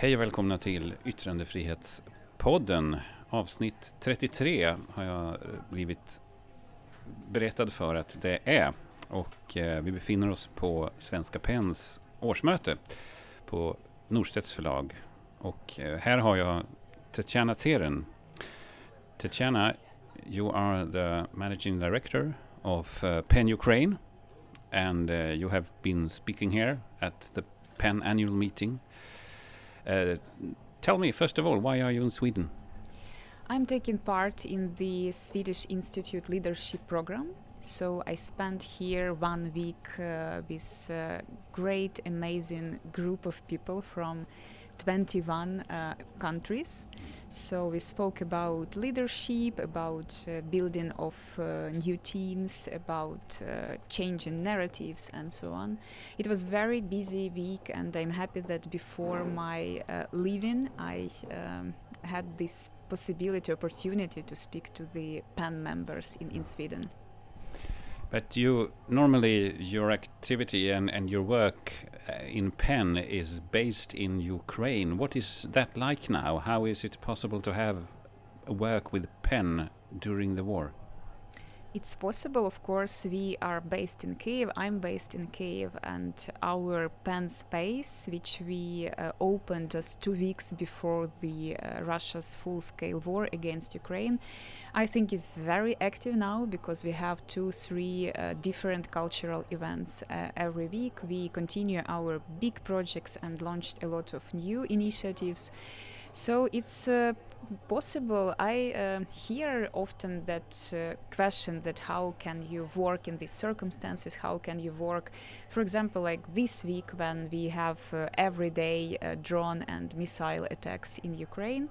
Hej och välkomna till Yttrandefrihetspodden. Avsnitt 33 har jag eh, blivit berättad för att det är. Och eh, vi befinner oss på Svenska Pens årsmöte på Norstedts förlag. Och eh, här har jag Tetjana Teren. Tetjana, you are the managing director of uh, PEN Ukraine and uh, you have been speaking here at the PEN annual meeting. Uh, tell me, first of all, why are you in Sweden? I'm taking part in the Swedish Institute Leadership Program. So I spent here one week uh, with a great, amazing group of people from 21 uh, countries. So we spoke about leadership, about uh, building of uh, new teams, about uh, changing narratives, and so on. It was very busy week, and I'm happy that before my uh, leaving, I um, had this possibility, opportunity to speak to the PEN members in, in Sweden. But you normally your activity and, and your work uh, in PEN is based in Ukraine. What is that like now? How is it possible to have work with PEN during the war? It's possible, of course. We are based in Kiev. I'm based in Kiev, and our pen space, which we uh, opened just two weeks before the uh, Russia's full-scale war against Ukraine, I think is very active now because we have two, three uh, different cultural events uh, every week. We continue our big projects and launched a lot of new initiatives. So it's uh, possible. I uh, hear often that uh, question that how can you work in these circumstances? How can you work, for example, like this week when we have uh, everyday uh, drone and missile attacks in Ukraine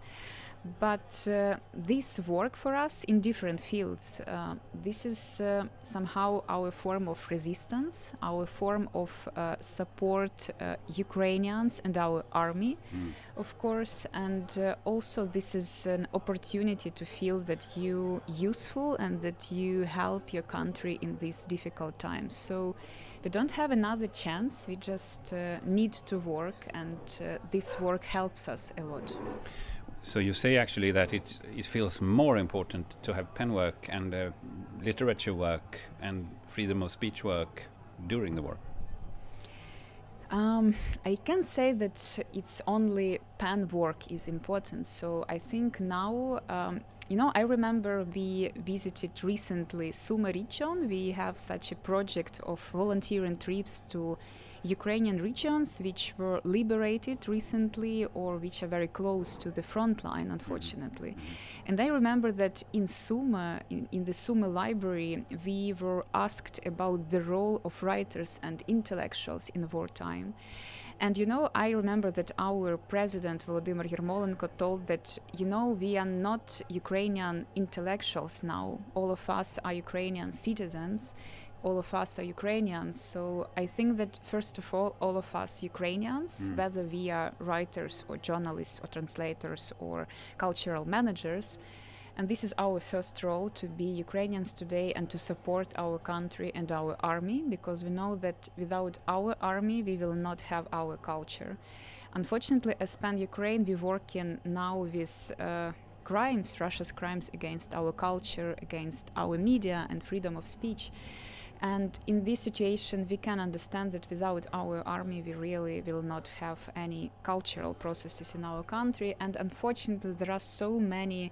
but uh, this work for us in different fields. Uh, this is uh, somehow our form of resistance, our form of uh, support uh, Ukrainians and our army, mm. of course, and uh, also this is an opportunity to feel that you useful and that you help your country in these difficult times. So we don't have another chance. We just need to work, and this work helps us a lot. So you say actually that it it feels more important to have pen work and uh, literature work and freedom of speech work during the war. Um, I can say that it's only pen work is important. So I think now, um, you know, I remember we visited recently Sumy region. We have such a project of volunteering trips to Ukrainian regions which were liberated recently or which are very close to the front line, unfortunately. Mm-hmm. And I remember that in Sumy, in, in the Sumy library, we were asked about the role of writers and intellectuals in wartime. And you know, I remember that our president Volodymyr Yermolenko told that, you know, we are not Ukrainian intellectuals now. All of us are Ukrainian citizens all of us are Ukrainians. So I think that first of all, all of us Ukrainians, mm. whether we are writers or journalists or translators or cultural managers, and this is our first role to be Ukrainians today and to support our country and our army because we know that without our army we will not have our culture. Unfortunately, as PEN Ukraine, we're working now with. Uh, crimes, Russia's crimes against our culture, against our media and freedom of speech. And in this situation, we can understand that without our army, we really will not have any cultural processes in our country. And unfortunately, there are so many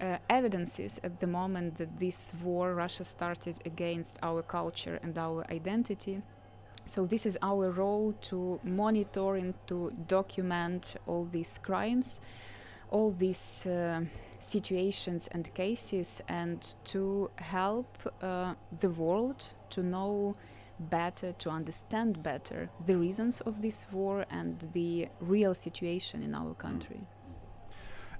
uh, evidences at the moment that this war Russia started against our culture and our identity. So this is our role to monitor and to document all these crimes all these uh, situations and cases and to help uh, the world to know better, to understand better the reasons of this war and the real situation in our country.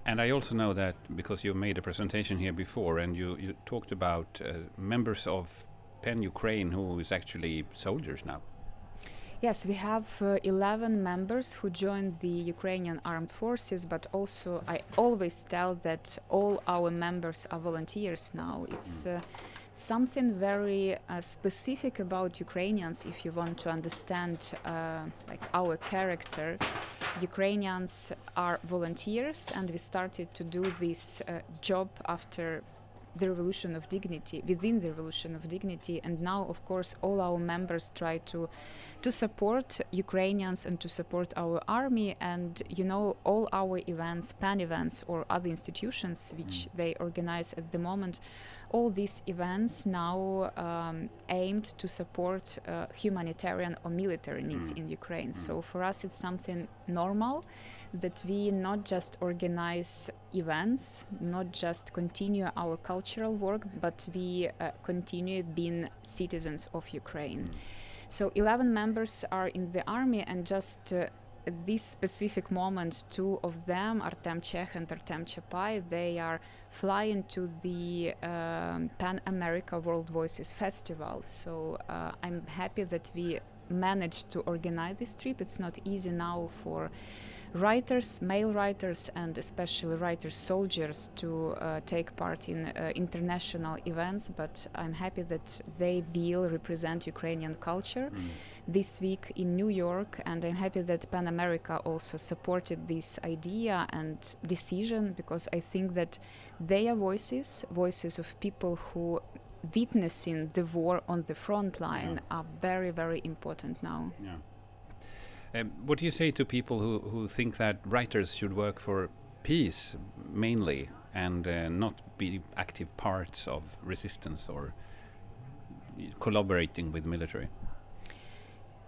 And I also know that because you made a presentation here before and you, you talked about uh, members of PEN Ukraine who is actually soldiers now. Yes, we have uh, 11 members who joined the Ukrainian armed forces, but also I always tell that all our members are volunteers now. It's uh, something very uh, specific about Ukrainians if you want to understand uh, like our character Ukrainians are volunteers, and we started to do this uh, job after the revolution of dignity within the revolution of dignity and now of course all our members try to to support ukrainians and to support our army and you know all our events PEN events or other institutions which mm. they organize at the moment all these events now um, aimed to support uh, humanitarian or military needs mm. in ukraine mm. so for us it's something normal that we not just organize events, not just continue our cultural work, but we uh, continue being citizens of Ukraine. Mm. So 11 members are in the army, and just uh, at this specific moment, two of them, Artem Chekh and Artem Chapai, they are flying to the um, PEN America World Voices Festival. So uh, I'm happy that we managed to organize this trip. It's not easy now for writers, male writers, and especially writers soldiers to uh, take part in uh, international events. But I'm happy that they will represent Ukrainian culture mm. this week in New York, and I'm happy that PEN America also supported this idea and decision because I think that their voices, voices of people who witnessing the war on the front line yeah. are very very important now yeah um, what do you say to people who, who think that writers should work for peace mainly and uh, not be active parts of resistance or collaborating with military?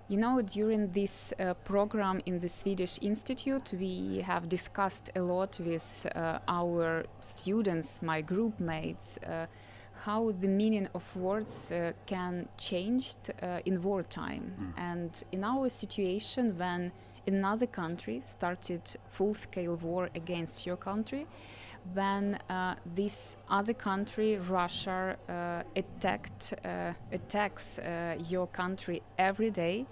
You know, during this uh, program in the Swedish Institute, we have discussed a lot with uh, our students, my group mates, uh, how the meaning of words uh, can change uh, in wartime. Mm. And in our situation, when another country started full-scale war against your country, when uh, this other country, Russia, uh, attacked uh, attacks uh, your country every day,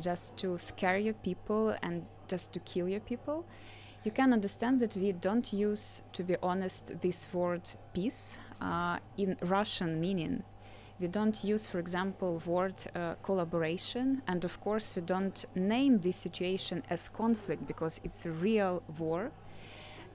just to scare your people and just to kill your people you can understand that we don't use, to be honest, this word peace uh, in Russian meaning. We don't use, for example, word uh, collaboration, and of course, we don't name this situation as conflict because it's a real war.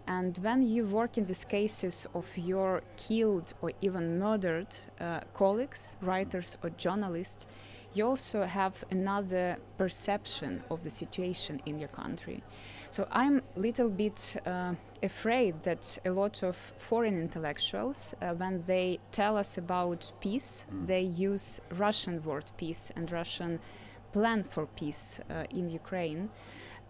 And when you work in these cases of your killed or even murdered uh, colleagues, writers or journalists, you also have another perception of the situation in your country. So I'm a little bit uh, afraid that a lot of foreign intellectuals, uh, when they tell us about peace, mm. they use Russian word peace and Russian plan for peace uh, in Ukraine.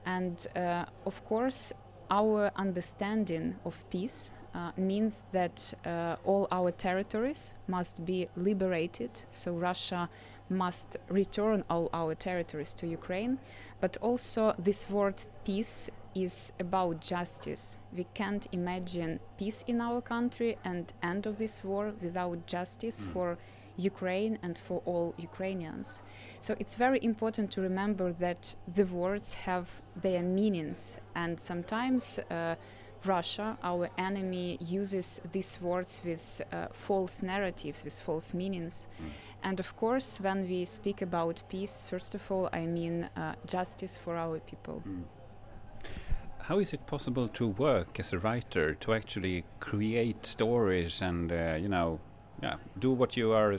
And uh, of course, our understanding of peace uh, means that uh, all our territories must be liberated. So Russia must return all our territories to Ukraine. But also, this word peace is about justice. We can't imagine peace in our country and end of this war without justice mm. for Ukraine and for all Ukrainians. So it's very important to remember that the words have their meanings, and sometimes uh, Russia, our enemy, uses these words with uh, false narratives, with false meanings. Mm. And of course, when we speak about peace, first of all, I mean uh, justice for our people. Mm. How is it possible to work as a writer to actually create stories and uh, you know, yeah, do what you are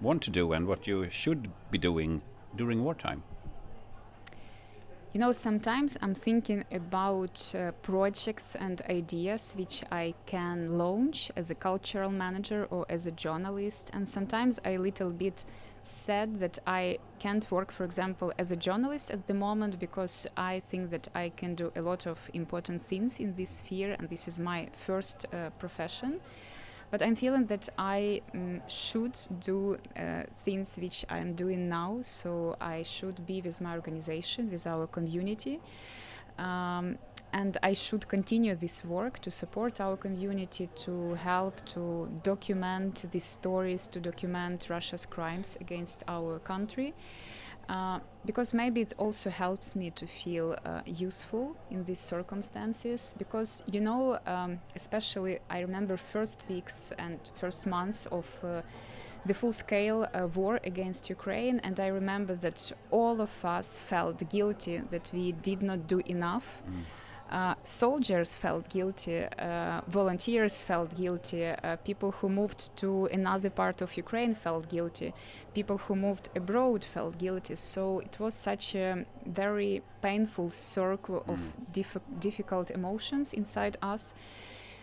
want to do and what you should be doing during wartime? You know, sometimes I'm thinking about uh, projects and ideas which I can launch as a cultural manager or as a journalist, and sometimes I little bit sad that I can't work, for example, as a journalist at the moment because I think that I can do a lot of important things in this sphere, and this is my first uh, profession but I'm feeling that I um, should do uh, things which I'm doing now. So I should be with my organization, with our community. Um, and I should continue this work to support our community, to help to document these stories, to document Russia's crimes against our country. Uh, because maybe it also helps me to feel uh, useful in these circumstances because you know um, especially i remember first weeks and first months of uh, the full scale uh, war against ukraine and i remember that all of us felt guilty that we did not do enough. Mm uh, soldiers felt guilty, uh, volunteers felt guilty, uh, people who moved to another part of Ukraine felt guilty, people who moved abroad felt guilty. So it was such a very painful circle of mm. diff- difficult emotions inside us.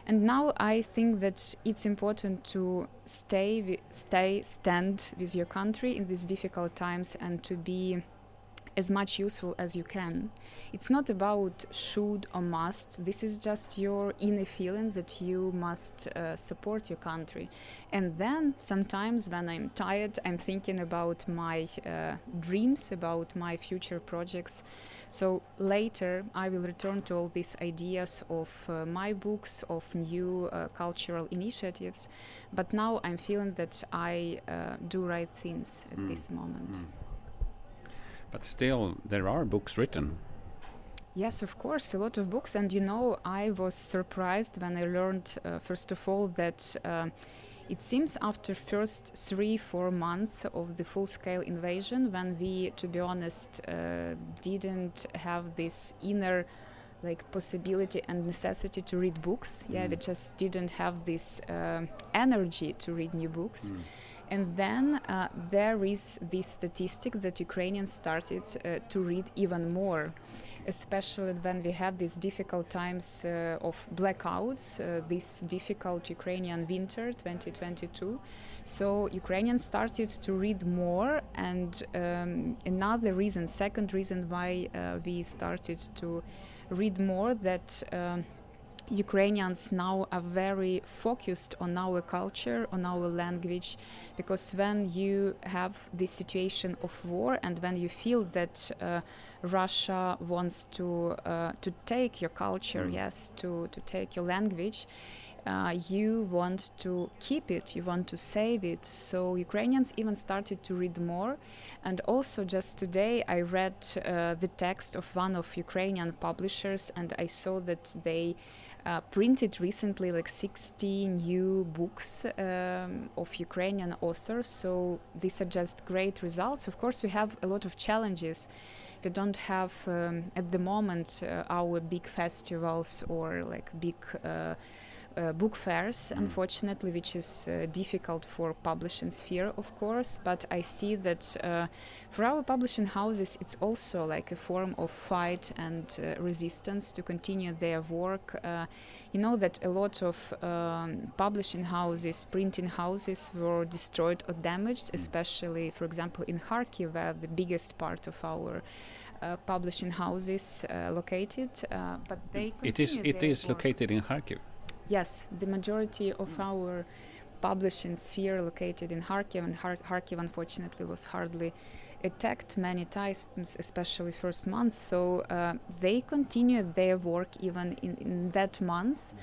And now I think that it's important to stay, stay, stand with your country in these difficult times and to be as much useful as you can. It's not about should or must. This is just your inner feeling that you must uh, support your country. And then sometimes when I'm tired, I'm thinking about my uh, dreams, about my future projects. So later I will return to all these ideas of uh, my books, of new uh, cultural initiatives. But now I'm feeling that I uh, do right things at mm. this moment. Mm. But still, there are books written. Yes, of course, a lot of books. And you know, I was surprised when I learned, uh, first of all, that uh, it seems after first three, four months of the full-scale invasion, when we, to be honest, uh, didn't have this inner like possibility and necessity to read books. Mm. Yeah, we just didn't have this uh, energy to read new books. Mm and then uh, there is this statistic that Ukrainians started uh, to read even more, especially when we had these difficult times uh, of blackouts, uh, this difficult Ukrainian winter 2022. So Ukrainians started to read more, and um, another reason, second reason why uh, we started to read more that. Um, Ukrainians now are very focused on our culture, on our language, because when you have this situation of war and when you feel that uh, Russia wants to uh, to take your culture, mm. yes, to to take your language. Uh, you want to keep it, you want to save it. So Ukrainians even started to read more. And also, just today, I read uh, the text of one of Ukrainian publishers, and I saw that they uh, printed recently like 60 new books um, of Ukrainian authors. So these are just great results. Of course, we have a lot of challenges. We don't have um, at the moment uh, our big festivals or like big. Uh, uh, book fairs, mm. unfortunately, which is uh, difficult for publishing sphere, of course. But I see that uh, for our publishing houses, it's also like a form of fight and uh, resistance to continue their work. Uh, you know that a lot of um, publishing houses, printing houses, were destroyed or damaged, mm. especially, for example, in Kharkiv, where the biggest part of our uh, publishing houses uh, located, but they it is it is work. located in Kharkiv. Yes, the majority of our publishing sphere located in Kharkiv, and Kharkiv unfortunately was hardly attacked many times, especially first month. So uh, they continued their work even in, in that month.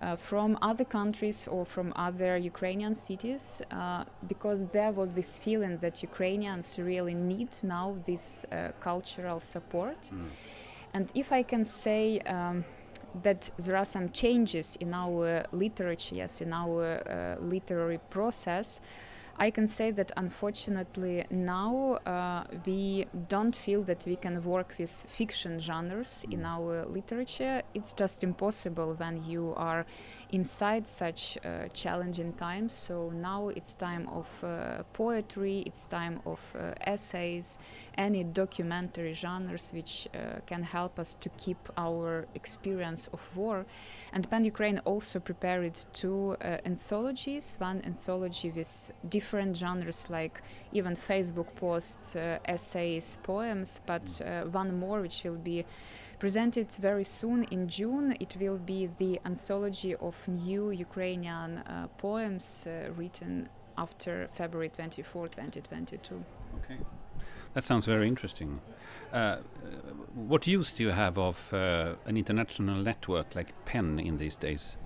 Uh, from other countries or from other Ukrainian cities, uh, because there was this feeling that Ukrainians really need now this uh, cultural support. Mm. And if I can say, um, that there are some changes in our literature, yes, in our uh, literary process. I can say that unfortunately now uh, we don't feel that we can work with fiction genres in our literature. It's just impossible when you are inside such uh, challenging times. So now it's time of uh, poetry, it's time of uh, essays, any documentary genres which uh, can help us to keep our experience of war. And PEN Ukraine also prepared two uh, anthologies one anthology with different genres like even Facebook posts, uh, essays, poems, but one more which will be presented very soon in June. It will be the anthology of new Ukrainian uh, poems uh, written after February 24, 2022. Okay. That sounds very interesting. Uh, what use do you have of uh, an international network like PEN in these days?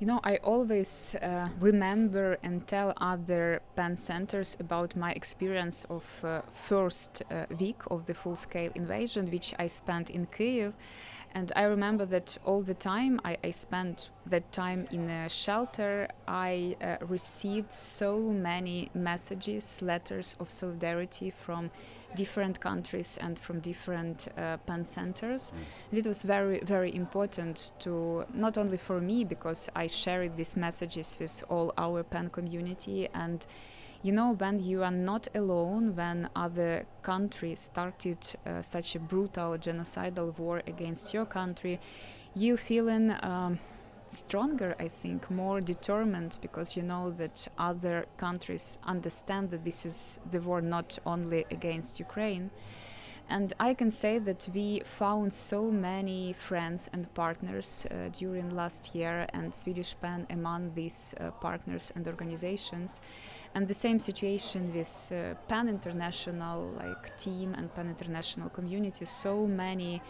You know, I always uh, remember and tell other PEN centers about my experience of uh, first uh, week of the full-scale invasion, which I spent in Kiev. And I remember that all the time I, I spent that time in a shelter, I uh, received so many messages, letters of solidarity from different countries and from different uh, PEN centers. Mm. And it was very, very important to not only for me because I shared these messages with all our PEN community and you know when you are not alone when other countries started uh, such a brutal genocidal war against your country you feeling um, stronger, I think, more determined because you know that other countries understand that this is the war not only against Ukraine. And I can say that we found so many friends and partners uh, during last year, and Swedish PEN among these uh, partners and organizations. And the same situation with uh, PEN International, like team and PEN International community. So many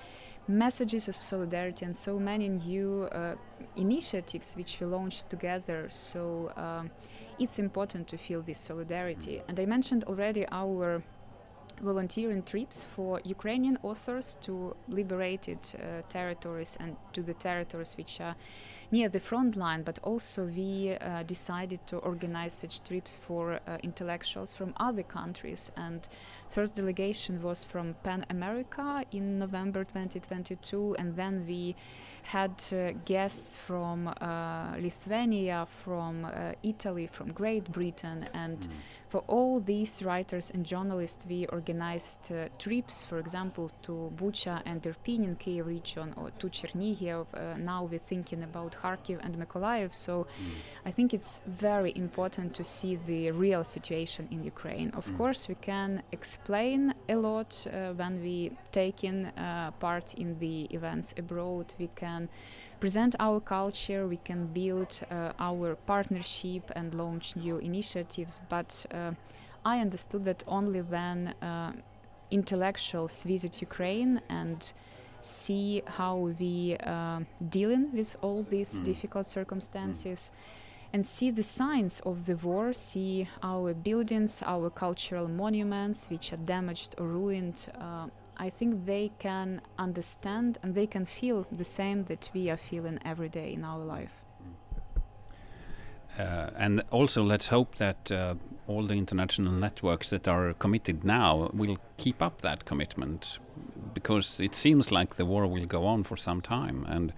messages of solidarity and so many new uh, initiatives which we launched together. So um, it's important to feel this solidarity. And I mentioned already our volunteering trips for Ukrainian authors to liberated uh, territories and to the territories which are near the front line, but also we uh, decided to organize such trips for uh, intellectuals from other countries. And first delegation was from PEN America in November 2022, and then we had uh, guests from uh, Lithuania, from uh, Italy, from Great Britain, and mm. for all these writers and journalists, we organized uh, trips, for example, to Bucha and Irpin in Kiev region, or to Chernihiv. Uh, now we're thinking about Kharkiv and Mykolaiv. So mm. I think it's very important to see the real situation in Ukraine. Of mm. course, we can explain a lot uh, when we take in part in the events abroad. We can can present our culture, we can build uh, our partnership and launch new initiatives. But uh, I understood that only when uh, intellectuals visit Ukraine and see how we uh, dealing with all these mm. difficult circumstances mm. and see the signs of the war see our buildings our cultural monuments which are damaged or ruined uh, I think they can understand and they can feel the same that we are feeling every day in our life. Uh, and also, let's hope that uh, all the international networks that are committed now will keep up that commitment because it seems like the war will go on for some time. And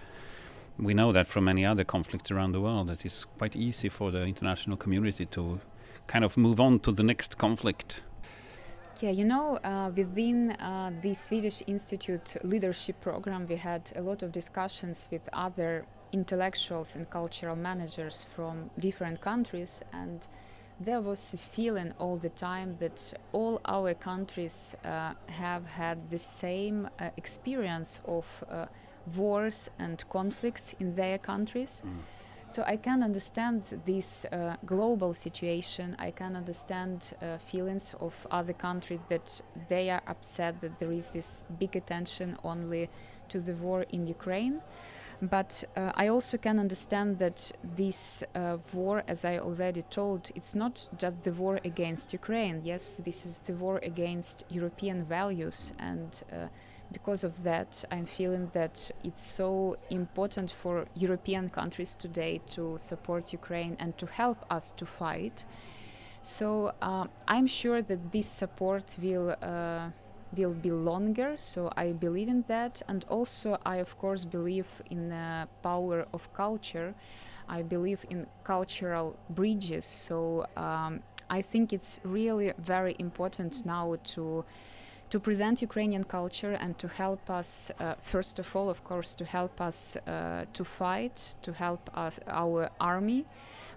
we know that from many other conflicts around the world, that it's quite easy for the international community to kind of move on to the next conflict yeah, you know, uh, within uh, the Swedish Institute leadership program, we had a lot of discussions with other intellectuals and cultural managers from different countries, and there was a feeling all the time that all our countries uh, have had the same uh, experience of uh, wars and conflicts in their countries. Mm so I can understand this uh, global situation. I can understand uh, feelings of other countries that they are upset that there is this big attention only to the war in Ukraine. But uh, I also can understand that this uh, war, as I already told, it's not just the war against Ukraine. Yes, this is the war against European values and uh, because of that, I'm feeling that it's so important for European countries today to support Ukraine and to help us to fight. So uh, I'm sure that this support will uh, will be longer. So I believe in that, and also I of course believe in the power of culture. I believe in cultural bridges. So um, I think it's really very important now to to present Ukrainian culture and to help us, uh, first of all, of course, to help us uh, to fight, to help us, our army,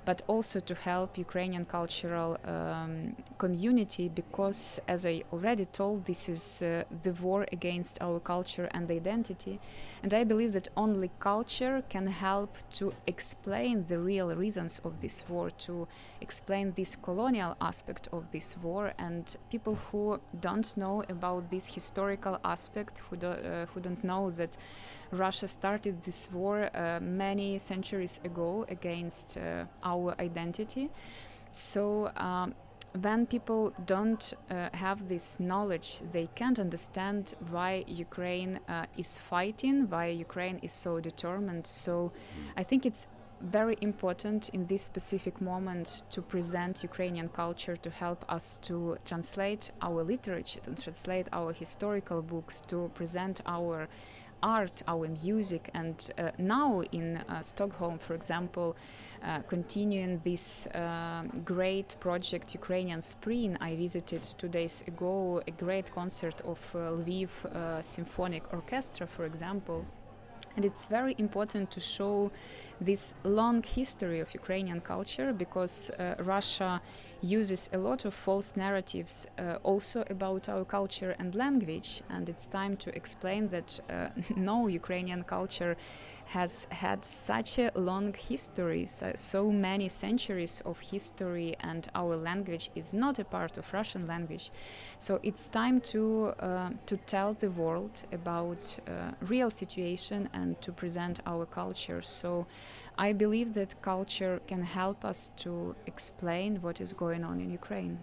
but also to help Ukrainian cultural um, community because, as I already told, this is uh, the war against our culture and identity. And I believe that only culture can help to explain the real reasons of this war, to explain this colonial aspect of this war. And people who don't know about this historical aspect, who, do, uh, who don't know that Russia started this war uh, many centuries ago against uh, our identity. So um, when people don't uh, have this knowledge, they can't understand why Ukraine uh, is fighting, why Ukraine is so determined. So I think it's very important in this specific moment to present Ukrainian culture to help us to translate our literature, to translate our historical books, to present our art, our music, and uh, now in uh, Stockholm, for example, uh, continuing this uh, great project Ukrainian Spring, I visited two days ago a great concert of uh, Lviv uh, Symphonic Orchestra, for example. And it's very important to show this long history of Ukrainian culture because Russia uses a lot of false narratives uh, also about our culture and language. And it's time to explain that uh, no Ukrainian culture has had such a long history, so, so, many centuries of history, and our language is not a part of Russian language. So it's time to uh, to tell the world about uh, real situation and to present our culture. So I believe that culture can help us to explain what is going on in Ukraine.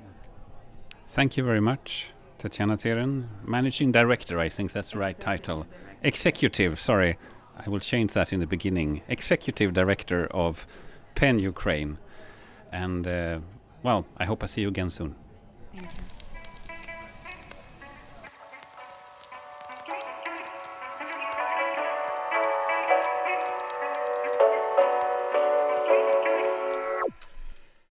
Thank you very much. Tatiana Teren, Managing Director, I think that's the right title. Executive, sorry. I will change that in the beginning. Executive Director of PEN Ukraine. And, uh, well, I hope I see you again soon. Thank you.